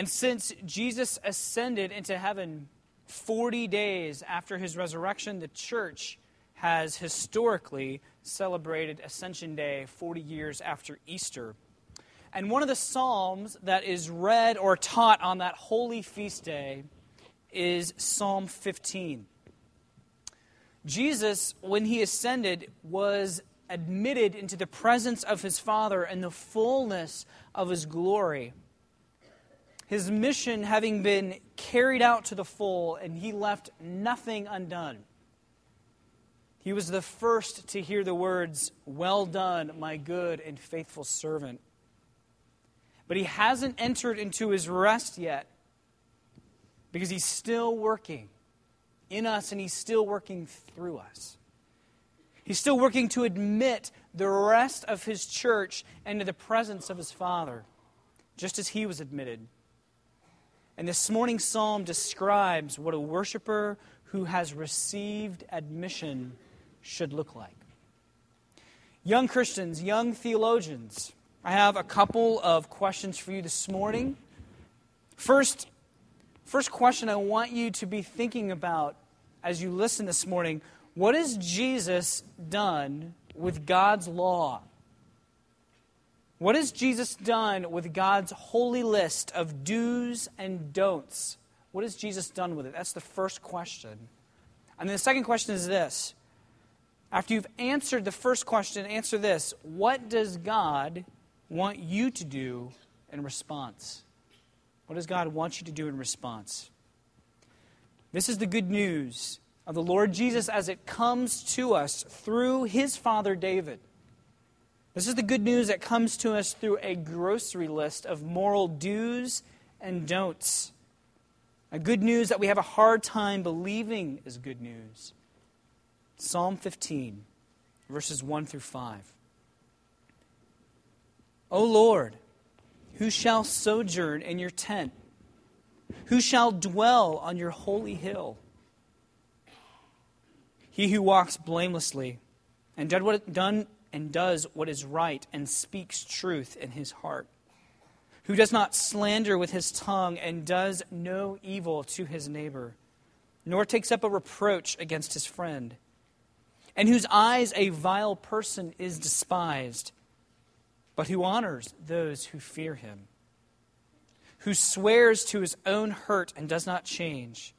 And since Jesus ascended into heaven 40 days after his resurrection, the church has historically celebrated Ascension Day 40 years after Easter. And one of the Psalms that is read or taught on that holy feast day is Psalm 15. Jesus, when he ascended, was admitted into the presence of his Father and the fullness of his glory. His mission having been carried out to the full, and he left nothing undone. He was the first to hear the words, Well done, my good and faithful servant. But he hasn't entered into his rest yet because he's still working in us and he's still working through us. He's still working to admit the rest of his church into the presence of his Father, just as he was admitted. And this morning's psalm describes what a worshiper who has received admission should look like. Young Christians, young theologians, I have a couple of questions for you this morning. First, first question I want you to be thinking about as you listen this morning what has Jesus done with God's law? What has Jesus done with God's holy list of do's and don'ts? What has Jesus done with it? That's the first question. And then the second question is this. After you've answered the first question, answer this What does God want you to do in response? What does God want you to do in response? This is the good news of the Lord Jesus as it comes to us through his father David. This is the good news that comes to us through a grocery list of moral do's and don'ts. A good news that we have a hard time believing is good news. Psalm 15, verses 1 through 5. O Lord, who shall sojourn in your tent? Who shall dwell on your holy hill? He who walks blamelessly and done, what, done and does what is right and speaks truth in his heart, who does not slander with his tongue and does no evil to his neighbor, nor takes up a reproach against his friend, and whose eyes a vile person is despised, but who honors those who fear him, who swears to his own hurt and does not change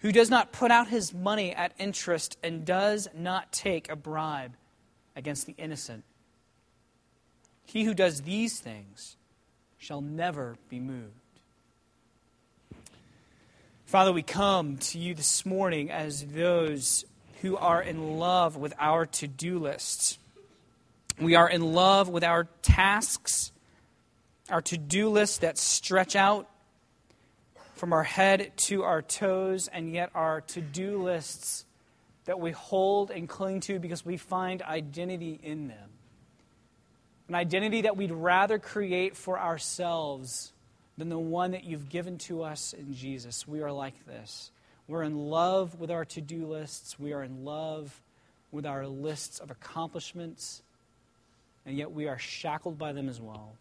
who does not put out his money at interest and does not take a bribe against the innocent. He who does these things shall never be moved. Father, we come to you this morning as those who are in love with our to do lists. We are in love with our tasks, our to do lists that stretch out from our head to our toes, and yet our to do lists that we hold and cling to because we find identity in them. An identity that we'd rather create for ourselves than the one that you've given to us in Jesus. We are like this. We're in love with our to do lists, we are in love with our lists of accomplishments, and yet we are shackled by them as well.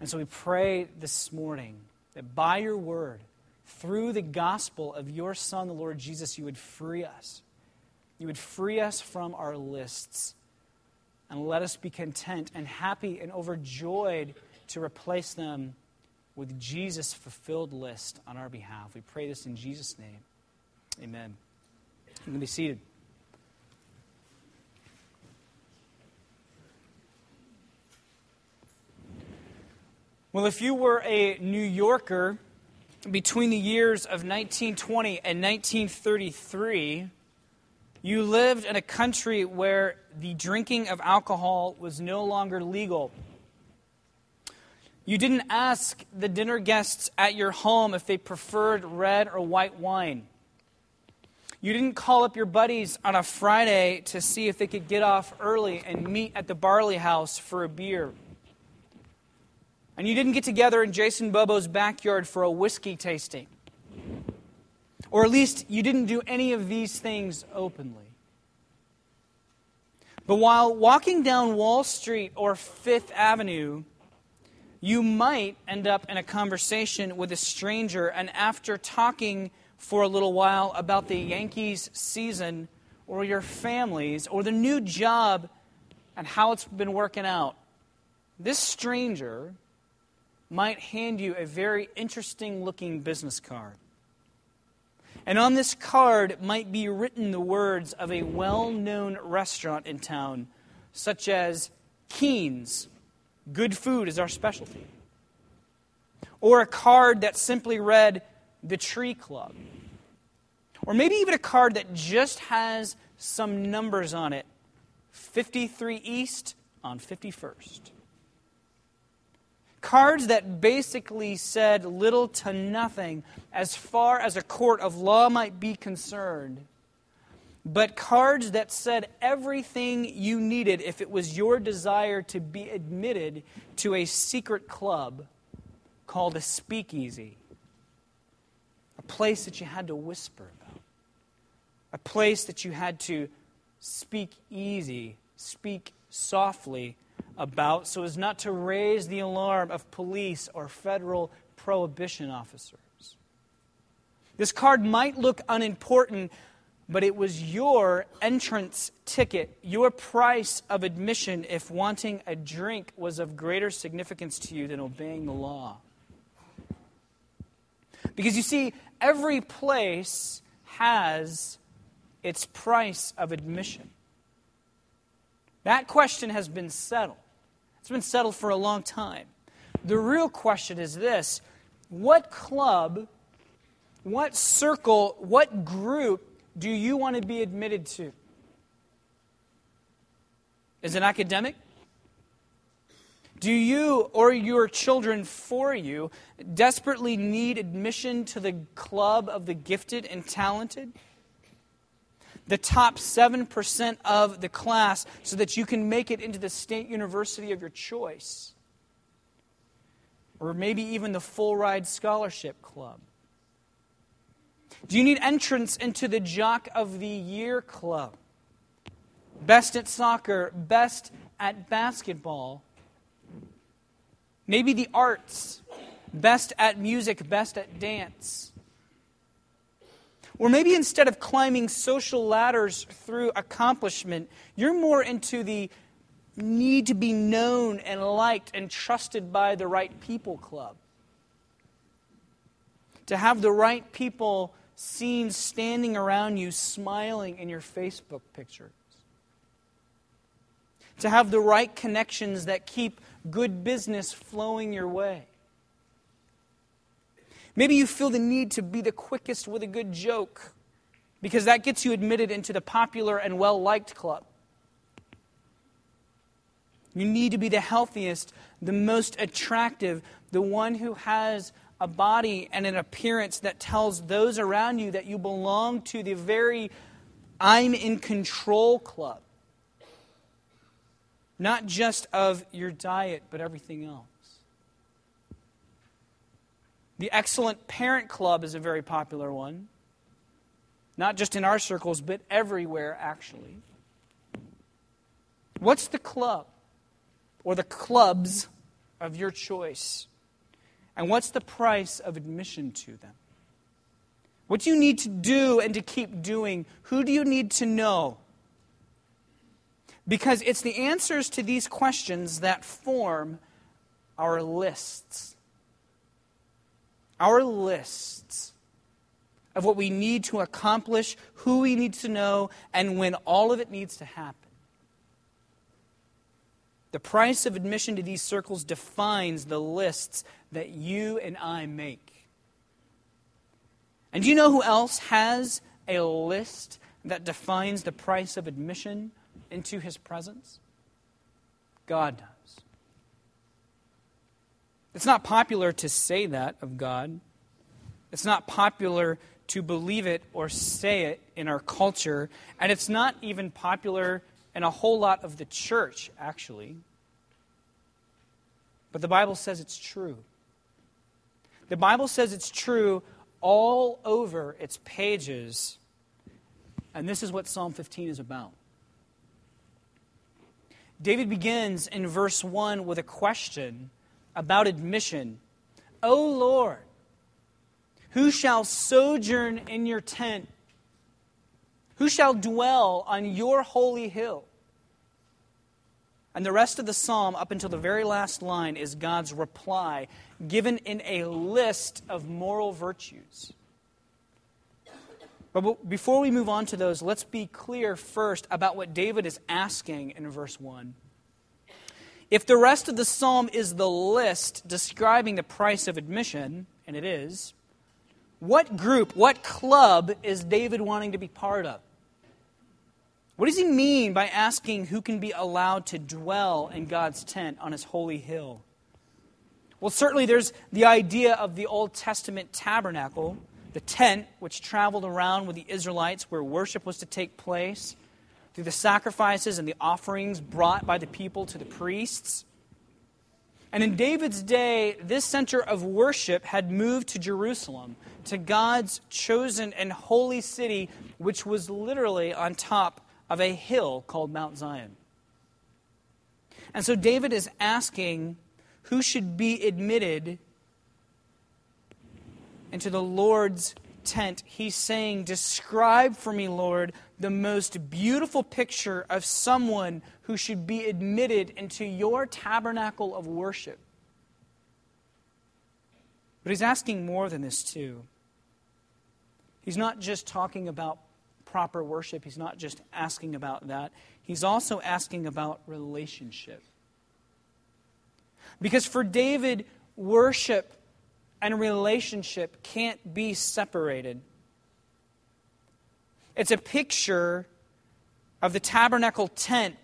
And so we pray this morning that by your word, through the gospel of your Son, the Lord Jesus, you would free us. You would free us from our lists and let us be content and happy and overjoyed to replace them with Jesus' fulfilled list on our behalf. We pray this in Jesus' name. Amen. You can be seated. Well, if you were a New Yorker between the years of 1920 and 1933, you lived in a country where the drinking of alcohol was no longer legal. You didn't ask the dinner guests at your home if they preferred red or white wine. You didn't call up your buddies on a Friday to see if they could get off early and meet at the Barley House for a beer. And you didn't get together in Jason Bobo's backyard for a whiskey tasting. Or at least you didn't do any of these things openly. But while walking down Wall Street or Fifth Avenue, you might end up in a conversation with a stranger, and after talking for a little while about the Yankees season, or your families, or the new job and how it's been working out, this stranger might hand you a very interesting looking business card. And on this card might be written the words of a well known restaurant in town, such as Keen's, good food is our specialty. Or a card that simply read, the Tree Club. Or maybe even a card that just has some numbers on it 53 East on 51st. Cards that basically said little to nothing as far as a court of law might be concerned, but cards that said everything you needed if it was your desire to be admitted to a secret club called a speakeasy, a place that you had to whisper about, a place that you had to speak easy, speak softly about so as not to raise the alarm of police or federal prohibition officers. This card might look unimportant, but it was your entrance ticket, your price of admission if wanting a drink was of greater significance to you than obeying the law. Because you see, every place has its price of admission. That question has been settled. It's been settled for a long time. The real question is this what club, what circle, what group do you want to be admitted to? Is it academic? Do you or your children for you desperately need admission to the club of the gifted and talented? The top 7% of the class so that you can make it into the state university of your choice. Or maybe even the full ride scholarship club. Do you need entrance into the Jock of the Year club? Best at soccer, best at basketball. Maybe the arts, best at music, best at dance. Or maybe instead of climbing social ladders through accomplishment, you're more into the need to be known and liked and trusted by the right people club. To have the right people seen standing around you smiling in your Facebook pictures. To have the right connections that keep good business flowing your way. Maybe you feel the need to be the quickest with a good joke because that gets you admitted into the popular and well liked club. You need to be the healthiest, the most attractive, the one who has a body and an appearance that tells those around you that you belong to the very I'm in control club. Not just of your diet, but everything else. The Excellent Parent Club is a very popular one, not just in our circles, but everywhere, actually. What's the club or the clubs of your choice? And what's the price of admission to them? What do you need to do and to keep doing? Who do you need to know? Because it's the answers to these questions that form our lists our lists of what we need to accomplish, who we need to know, and when all of it needs to happen. The price of admission to these circles defines the lists that you and I make. And do you know who else has a list that defines the price of admission into his presence? God does. It's not popular to say that of God. It's not popular to believe it or say it in our culture. And it's not even popular in a whole lot of the church, actually. But the Bible says it's true. The Bible says it's true all over its pages. And this is what Psalm 15 is about. David begins in verse 1 with a question about admission. O Lord, who shall sojourn in your tent? Who shall dwell on your holy hill? And the rest of the psalm, up until the very last line, is God's reply, given in a list of moral virtues. But before we move on to those, let's be clear first about what David is asking in verse 1. If the rest of the psalm is the list describing the price of admission, and it is, what group, what club is David wanting to be part of? What does he mean by asking who can be allowed to dwell in God's tent on his holy hill? Well, certainly there's the idea of the Old Testament tabernacle, the tent which traveled around with the Israelites where worship was to take place, through the sacrifices and the offerings brought by the people to the priests. And in David's day, this center of worship had moved to Jerusalem, to God's chosen and holy city, which was literally on top of a hill called Mount Zion. And so David is asking who should be admitted into the Lord's tent. He's saying, Describe for me, Lord, the most beautiful picture of someone who should be admitted into your tabernacle of worship. But he's asking more than this, too. He's not just talking about proper worship, he's not just asking about that. He's also asking about relationship. Because for David, worship and relationship can't be separated. It's a picture of the tabernacle tent,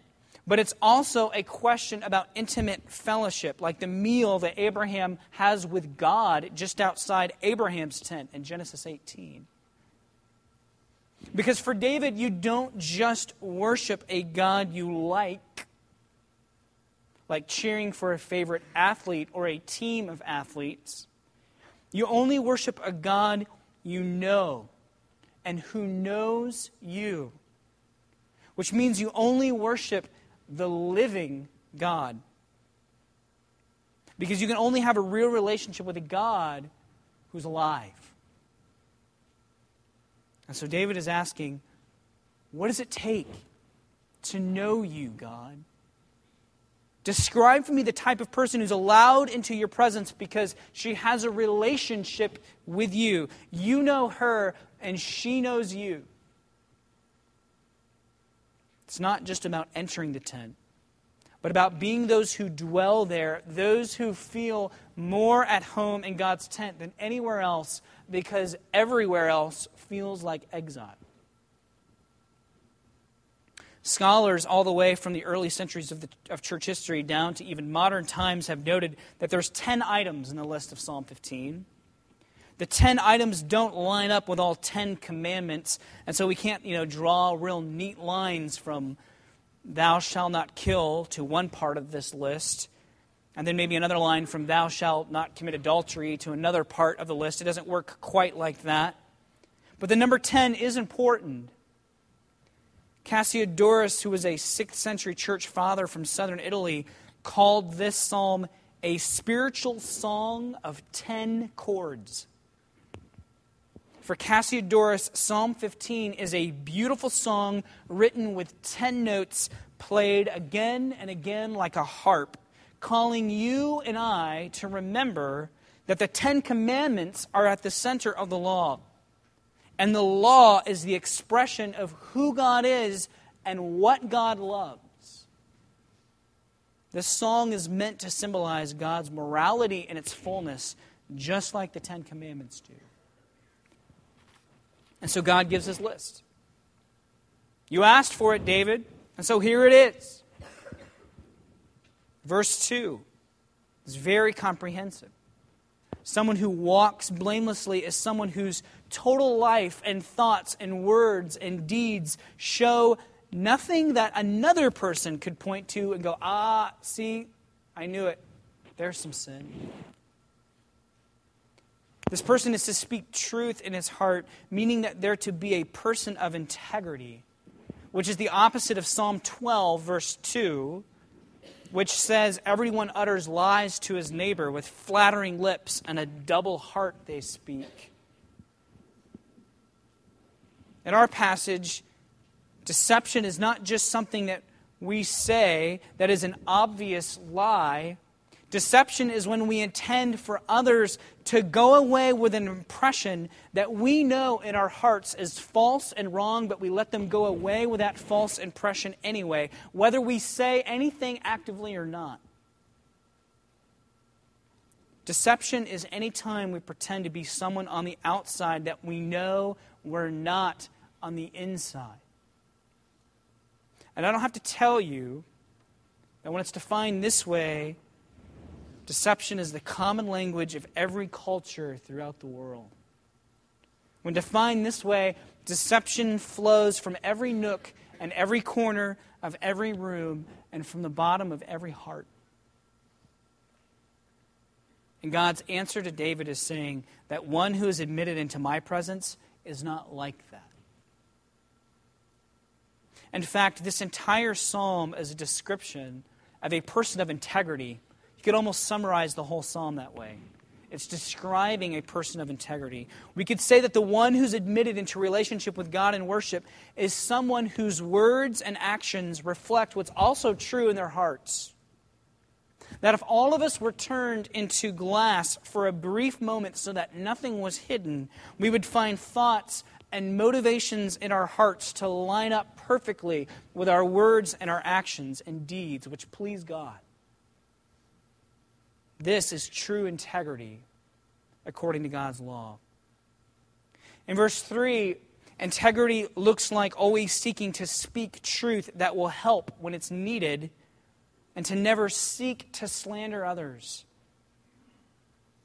but it's also a question about intimate fellowship, like the meal that Abraham has with God just outside Abraham's tent in Genesis 18. Because for David, you don't just worship a God you like, like cheering for a favorite athlete or a team of athletes. You only worship a God you know and who knows you, which means you only worship the living God. Because you can only have a real relationship with a God who's alive. And so David is asking, what does it take to know you, God? Describe for me the type of person who's allowed into your presence because she has a relationship with you. You know her, and she knows you. It's not just about entering the tent, but about being those who dwell there, those who feel more at home in God's tent than anywhere else because everywhere else feels like exile. Scholars, all the way from the early centuries of, the, of church history down to even modern times, have noted that there's 10 items in the list of Psalm 15. The 10 items don't line up with all 10 commandments, and so we can't, you know, draw real neat lines from thou shalt not kill to one part of this list, and then maybe another line from thou shalt not commit adultery to another part of the list. It doesn't work quite like that. But the number 10 is important Cassiodorus, who was a 6th century church father from southern Italy, called this psalm a spiritual song of 10 chords. For Cassiodorus, Psalm 15 is a beautiful song written with 10 notes played again and again like a harp, calling you and I to remember that the Ten Commandments are at the center of the law. And the law is the expression of who God is and what God loves. This song is meant to symbolize God's morality in its fullness, just like the Ten Commandments do. And so God gives his list. You asked for it, David, and so here it is. Verse 2 is very comprehensive. Someone who walks blamelessly is someone whose total life and thoughts and words and deeds show nothing that another person could point to and go, ah, see, I knew it. There's some sin. This person is to speak truth in his heart, meaning that they're to be a person of integrity, which is the opposite of Psalm 12, verse 2, which says, Everyone utters lies to his neighbor with flattering lips, and a double heart they speak. In our passage, deception is not just something that we say that is an obvious lie. Deception is when we intend for others to go away with an impression that we know in our hearts is false and wrong, but we let them go away with that false impression anyway, whether we say anything actively or not. Deception is any time we pretend to be someone on the outside that we know we're not on the inside. And I don't have to tell you that when it's defined this way, deception is the common language of every culture throughout the world. When defined this way, deception flows from every nook and every corner of every room and from the bottom of every heart. And God's answer to David is saying that one who is admitted into my presence is not like that. In fact, this entire psalm is a description of a person of integrity. Could almost summarize the whole psalm that way. It's describing a person of integrity. We could say that the one who's admitted into relationship with God and worship is someone whose words and actions reflect what's also true in their hearts. That if all of us were turned into glass for a brief moment so that nothing was hidden, we would find thoughts and motivations in our hearts to line up perfectly with our words and our actions and deeds which please God. This is true integrity according to God's law. In verse 3, integrity looks like always seeking to speak truth that will help when it's needed and to never seek to slander others.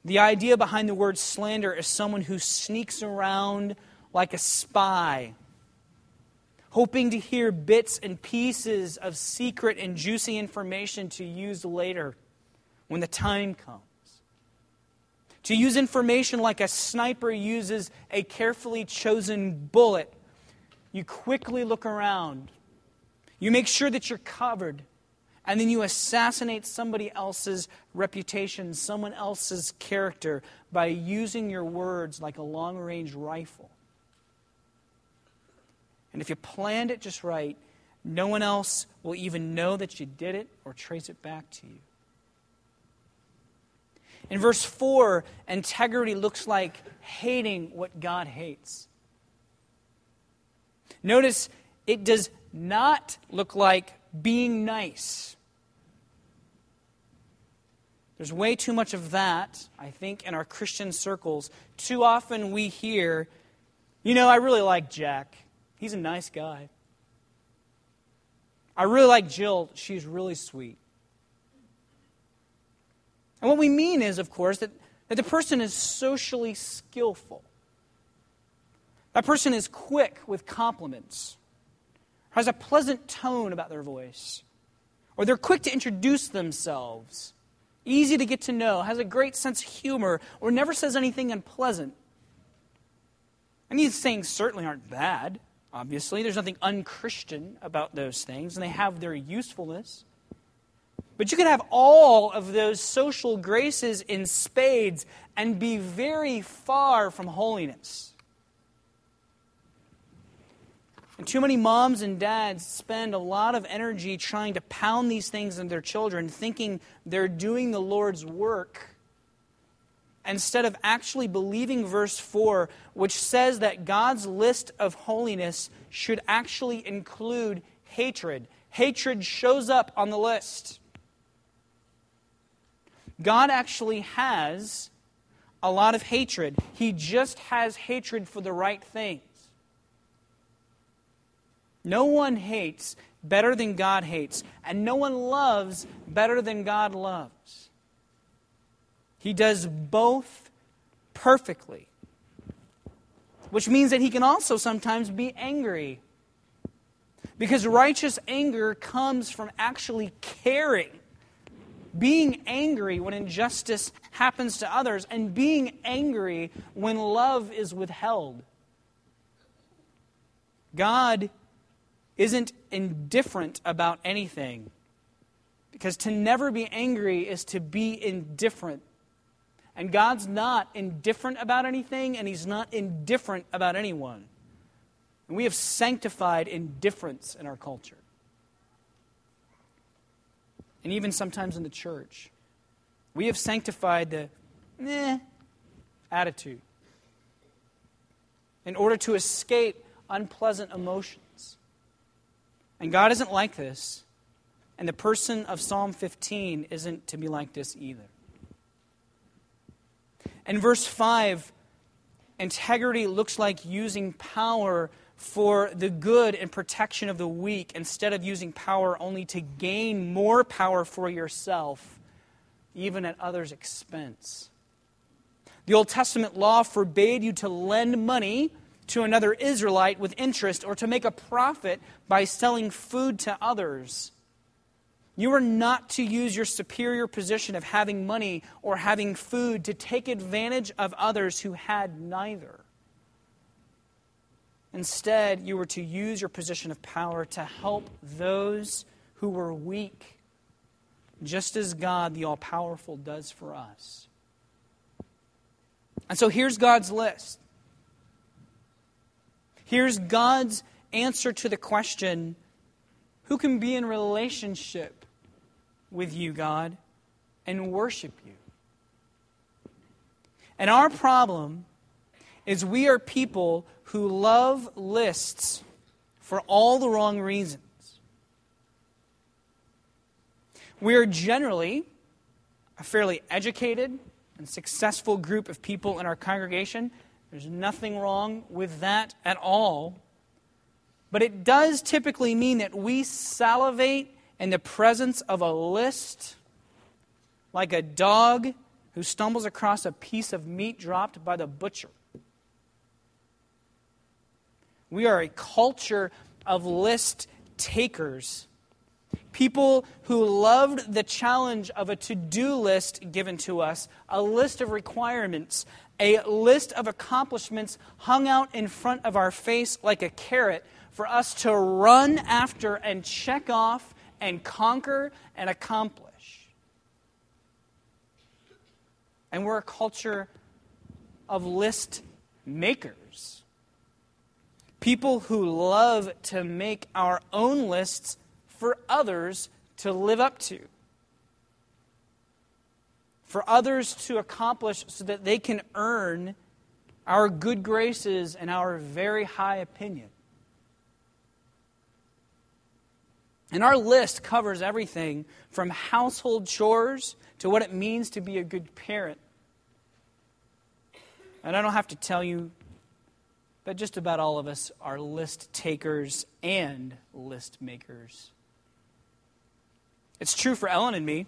The idea behind the word slander is someone who sneaks around like a spy, hoping to hear bits and pieces of secret and juicy information to use later when the time comes. To use information like a sniper uses a carefully chosen bullet, you quickly look around. You make sure that you're covered. And then you assassinate somebody else's reputation, someone else's character, by using your words like a long range rifle. And if you planned it just right, no one else will even know that you did it or trace it back to you. In verse 4, integrity looks like hating what God hates. Notice it does not look like being nice. There's way too much of that, I think, in our Christian circles. Too often we hear, you know, I really like Jack. He's a nice guy. I really like Jill. She's really sweet. And what we mean is, of course, that, that the person is socially skillful. That person is quick with compliments, has a pleasant tone about their voice, or they're quick to introduce themselves, easy to get to know, has a great sense of humor, or never says anything unpleasant. And these things certainly aren't bad obviously. There's nothing unchristian about those things, and they have their usefulness. But you can have all of those social graces in spades and be very far from holiness. And too many moms and dads spend a lot of energy trying to pound these things in their children, thinking they're doing the Lord's work instead of actually believing verse 4, which says that God's list of holiness should actually include hatred. Hatred shows up on the list. God actually has a lot of hatred. He just has hatred for the right things. No one hates better than God hates, and no one loves better than God loves. He does both perfectly, which means that he can also sometimes be angry. Because righteous anger comes from actually caring, being angry when injustice happens to others, and being angry when love is withheld. God isn't indifferent about anything. Because to never be angry is to be indifferent. And God's not indifferent about anything, and He's not indifferent about anyone. And we have sanctified indifference in our culture. And even sometimes in the church. We have sanctified the eh attitude in order to escape unpleasant emotions. And God isn't like this. And the person of Psalm 15 isn't to be like this either. In verse 5, integrity looks like using power for the good and protection of the weak instead of using power only to gain more power for yourself, even at others' expense. The Old Testament law forbade you to lend money to another Israelite with interest or to make a profit by selling food to others. You are not to use your superior position of having money or having food to take advantage of others who had neither. Instead, you were to use your position of power to help those who were weak, just as God, the all powerful, does for us. And so here's God's list Here's God's answer to the question who can be in relationship with you, God, and worship you? And our problem is we are people who love lists for all the wrong reasons. We are generally a fairly educated and successful group of people in our congregation there's nothing wrong with that at all. But it does typically mean that we salivate in the presence of a list, like a dog who stumbles across a piece of meat dropped by the butcher. We are a culture of list takers. People who loved the challenge of a to do list given to us, a list of requirements, a list of accomplishments hung out in front of our face like a carrot for us to run after and check off and conquer and accomplish. And we're a culture of list makers. People who love to make our own lists for others to live up to for others to accomplish so that they can earn our good graces and our very high opinion. And our list covers everything from household chores to what it means to be a good parent. And I don't have to tell you that just about all of us are list takers and list makers. It's true for Ellen and me.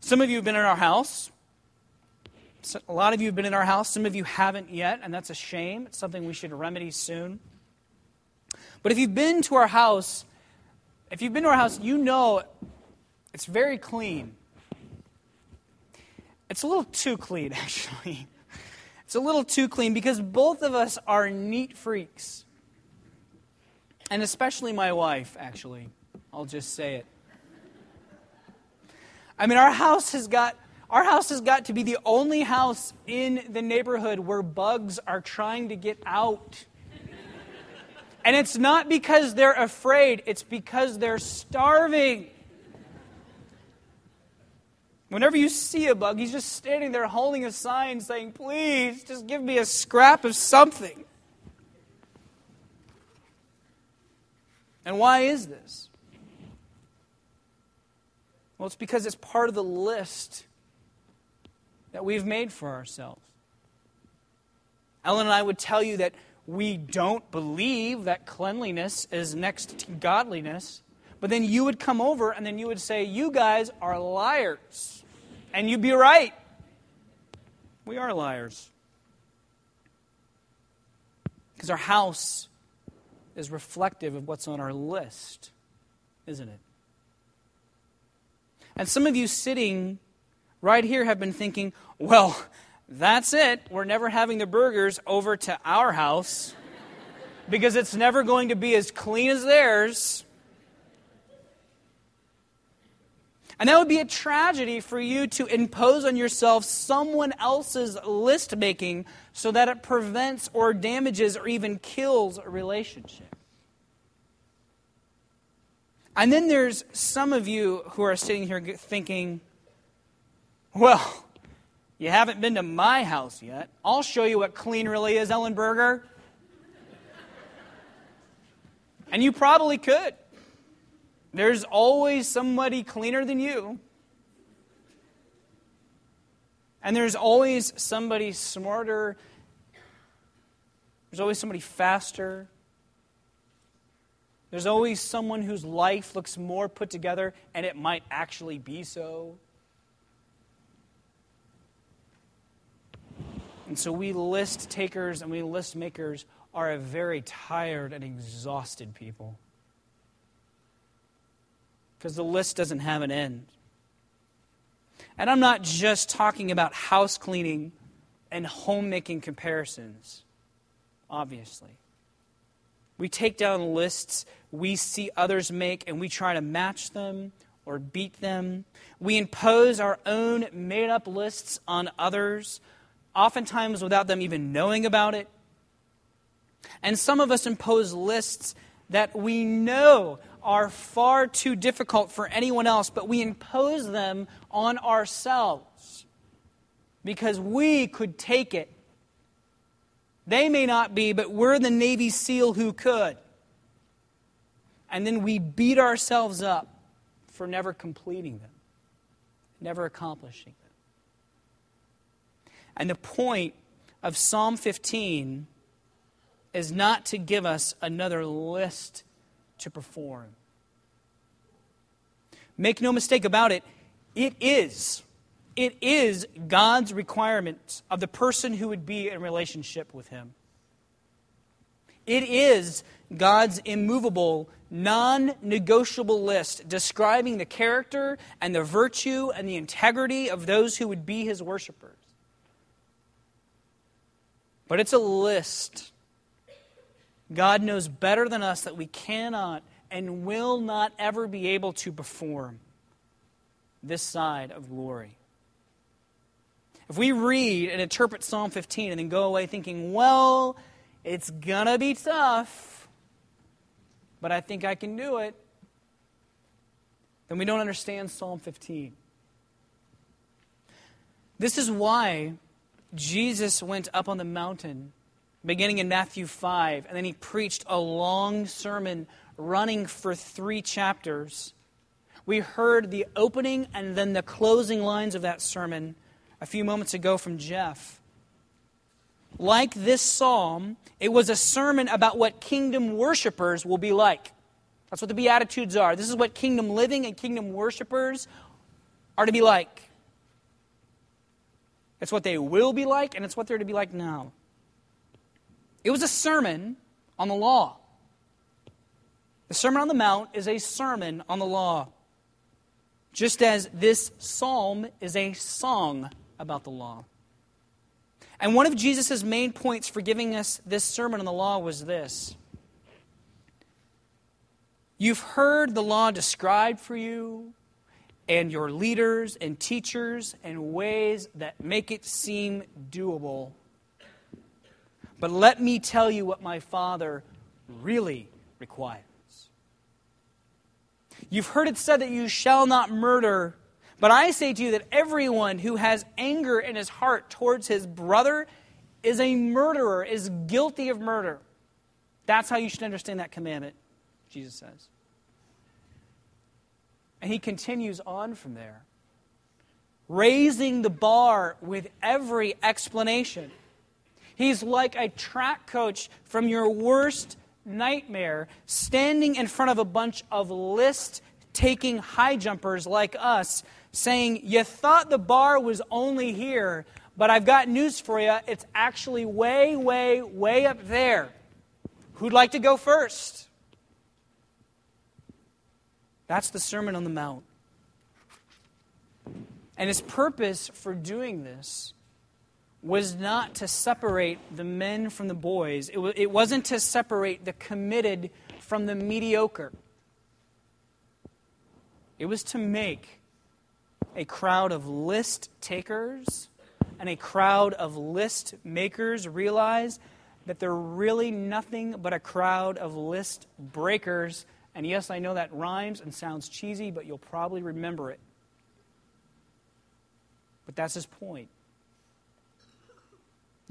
Some of you have been in our house. A lot of you have been in our house. Some of you haven't yet, and that's a shame. It's something we should remedy soon. But if you've been to our house, if you've been to our house, you know it's very clean. It's a little too clean, actually. It's a little too clean because both of us are neat freaks. And especially my wife, actually. I'll just say it. I mean, our house has got our house has got to be the only house in the neighborhood where bugs are trying to get out. And it's not because they're afraid, it's because they're starving. Whenever you see a bug, he's just standing there holding a sign saying, Please, just give me a scrap of something. And why is this? Well, it's because it's part of the list that we've made for ourselves. Ellen and I would tell you that we don't believe that cleanliness is next to godliness, but then you would come over and then you would say, You guys are liars. And you'd be right. We are liars. Because our house is reflective of what's on our list, isn't it? And some of you sitting right here have been thinking, well, that's it. We're never having the burgers over to our house because it's never going to be as clean as theirs. And that would be a tragedy for you to impose on yourself someone else's list making so that it prevents or damages or even kills a relationship. And then there's some of you who are sitting here thinking, well, you haven't been to my house yet. I'll show you what clean really is, Ellenberger. and you probably could. There's always somebody cleaner than you. And there's always somebody smarter. There's always somebody faster. There's always someone whose life looks more put together, and it might actually be so. And so we list takers and we list makers are a very tired and exhausted people because the list doesn't have an end. And I'm not just talking about house cleaning and homemaking comparisons, obviously. We take down lists we see others make and we try to match them or beat them. We impose our own made up lists on others, oftentimes without them even knowing about it. And some of us impose lists that we know are far too difficult for anyone else, but we impose them on ourselves because we could take it. They may not be, but we're the Navy SEAL who could. And then we beat ourselves up for never completing them, never accomplishing them. And the point of Psalm 15 is not to give us another list to perform. Make no mistake about it, it is. It is God's requirement of the person who would be in relationship with Him. It is God's immovable, non negotiable list describing the character and the virtue and the integrity of those who would be His worshipers. But it's a list God knows better than us that we cannot and will not ever be able to perform this side of glory. If we read and interpret Psalm 15 and then go away thinking, well, it's going to be tough, but I think I can do it, then we don't understand Psalm 15. This is why Jesus went up on the mountain beginning in Matthew 5, and then he preached a long sermon running for three chapters. We heard the opening and then the closing lines of that sermon a few moments ago from Jeff. Like this psalm, it was a sermon about what kingdom worshipers will be like. That's what the Beatitudes are. This is what kingdom living and kingdom worshipers are to be like. It's what they will be like, and it's what they're to be like now. It was a sermon on the law. The Sermon on the Mount is a sermon on the law, just as this psalm is a song about the law. And one of Jesus' main points for giving us this sermon on the law was this You've heard the law described for you, and your leaders and teachers in ways that make it seem doable. But let me tell you what my Father really requires. You've heard it said that you shall not murder, but I say to you that everyone who has anger in his heart towards his brother is a murderer, is guilty of murder. That's how you should understand that commandment, Jesus says. And he continues on from there, raising the bar with every explanation. He's like a track coach from your worst nightmare, standing in front of a bunch of list taking high jumpers like us, saying, You thought the bar was only here, but I've got news for you. It's actually way, way, way up there. Who'd like to go first? That's the Sermon on the Mount. And his purpose for doing this was not to separate the men from the boys. It, w- it wasn't to separate the committed from the mediocre. It was to make a crowd of list takers and a crowd of list makers realize that they're really nothing but a crowd of list breakers. And yes, I know that rhymes and sounds cheesy, but you'll probably remember it. But that's his point.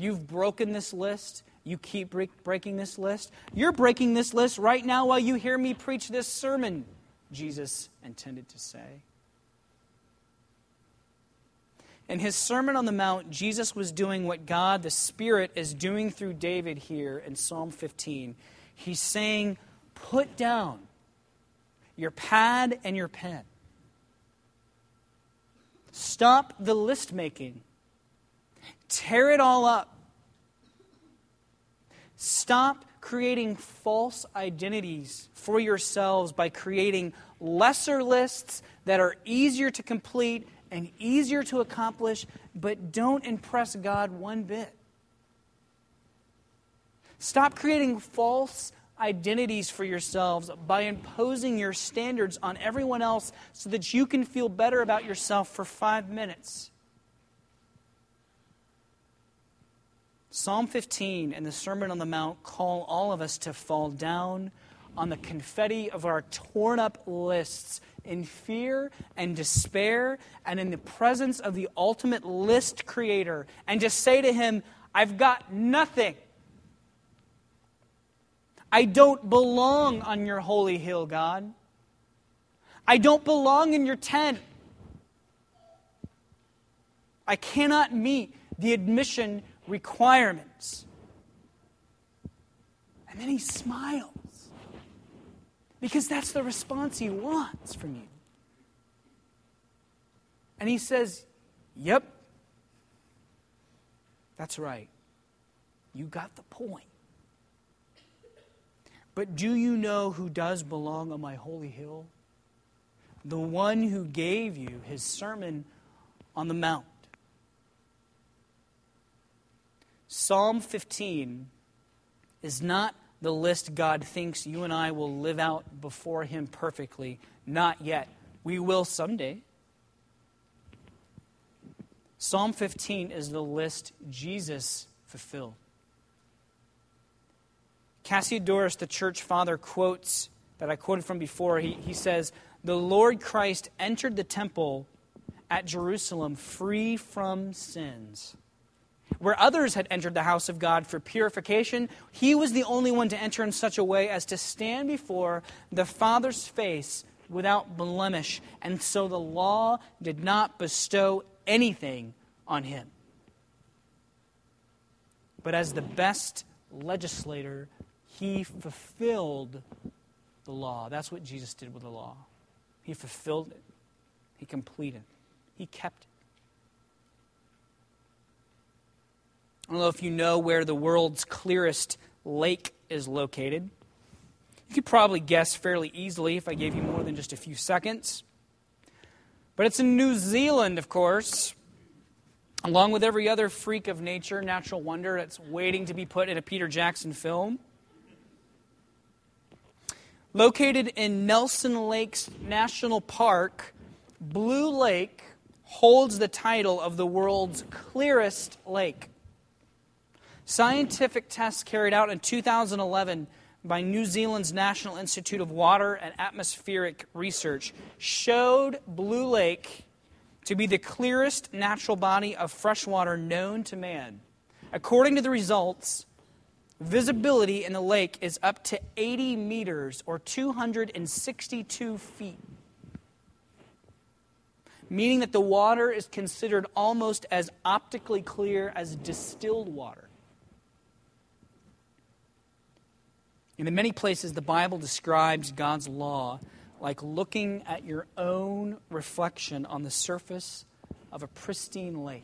You've broken this list. You keep break, breaking this list. You're breaking this list right now while you hear me preach this sermon, Jesus intended to say. In his Sermon on the Mount, Jesus was doing what God, the Spirit, is doing through David here in Psalm 15. He's saying, Put down your pad and your pen. Stop the list making. Tear it all up. Stop creating false identities for yourselves by creating lesser lists that are easier to complete and easier to accomplish, but don't impress God one bit. Stop creating false identities for yourselves by imposing your standards on everyone else so that you can feel better about yourself for five minutes. Psalm 15 and the Sermon on the Mount call all of us to fall down on the confetti of our torn up lists in fear and despair and in the presence of the ultimate list creator and just say to him, I've got nothing. I don't belong on your holy hill, God. I don't belong in your tent. I cannot meet the admission requirements. And then he smiles. Because that's the response he wants from you. And he says, Yep, that's right. You got the point. But do you know who does belong on my holy hill? The one who gave you his sermon on the Mount. Psalm 15 is not the list God thinks you and I will live out before Him perfectly. Not yet. We will someday. Psalm 15 is the list Jesus fulfilled. Cassiodorus, the church father, quotes that I quoted from before. He, he says, The Lord Christ entered the temple at Jerusalem free from sins where others had entered the house of God for purification, he was the only one to enter in such a way as to stand before the Father's face without blemish. And so the law did not bestow anything on him. But as the best legislator, he fulfilled the law. That's what Jesus did with the law. He fulfilled it, he completed, it, he kept it. I don't know if you know where the world's clearest lake is located. You could probably guess fairly easily if I gave you more than just a few seconds. But it's in New Zealand, of course, along with every other freak of nature, natural wonder that's waiting to be put in a Peter Jackson film. Located in Nelson Lakes National Park, Blue Lake holds the title of the world's clearest lake. Scientific tests carried out in 2011 by New Zealand's National Institute of Water and Atmospheric Research showed Blue Lake to be the clearest natural body of fresh water known to man. According to the results, visibility in the lake is up to 80 meters or 262 feet, meaning that the water is considered almost as optically clear as distilled water. And in many places, the Bible describes God's law like looking at your own reflection on the surface of a pristine lake.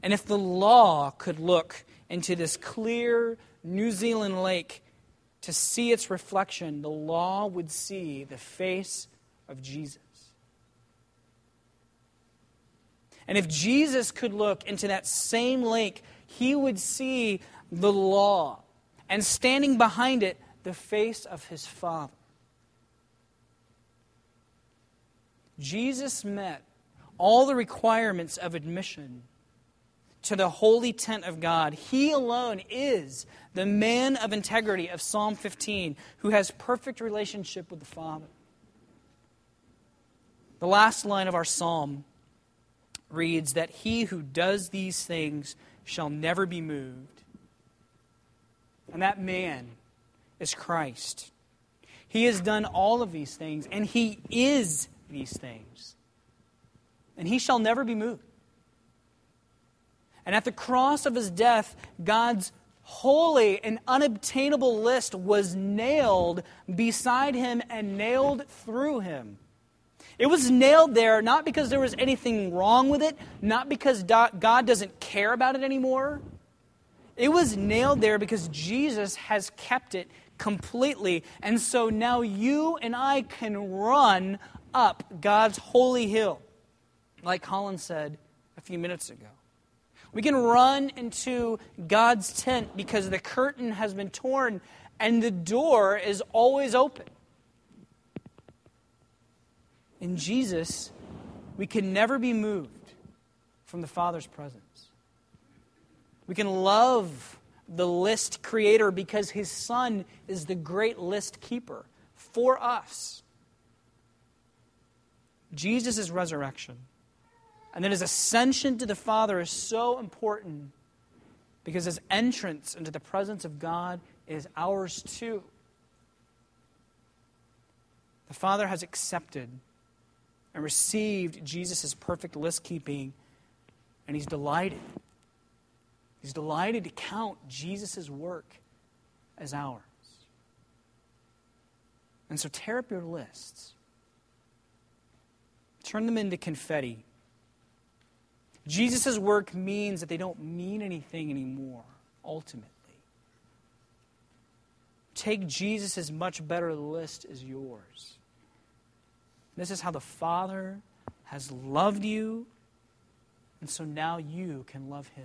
And if the law could look into this clear New Zealand lake to see its reflection, the law would see the face of Jesus. And if Jesus could look into that same lake, he would see the law and standing behind it, the face of his Father. Jesus met all the requirements of admission to the holy tent of God. He alone is the man of integrity of Psalm 15 who has perfect relationship with the Father. The last line of our psalm reads that he who does these things shall never be moved. And that man is Christ. He has done all of these things, and he is these things. And he shall never be moved. And at the cross of his death, God's holy and unobtainable list was nailed beside him and nailed through him. It was nailed there not because there was anything wrong with it, not because God doesn't care about it anymore. It was nailed there because Jesus has kept it completely. And so now you and I can run up God's holy hill, like Colin said a few minutes ago. We can run into God's tent because the curtain has been torn and the door is always open. In Jesus, we can never be moved from the Father's presence. We can love the list creator because his Son is the great list keeper for us. Jesus' resurrection and then his ascension to the Father is so important because his entrance into the presence of God is ours too. The Father has accepted and received Jesus' perfect list keeping, and he's delighted. He's delighted to count Jesus' work as ours. And so tear up your lists, turn them into confetti Jesus' work means that they don't mean anything anymore, ultimately. Take Jesus' much better list as yours. This is how the Father has loved you, and so now you can love him.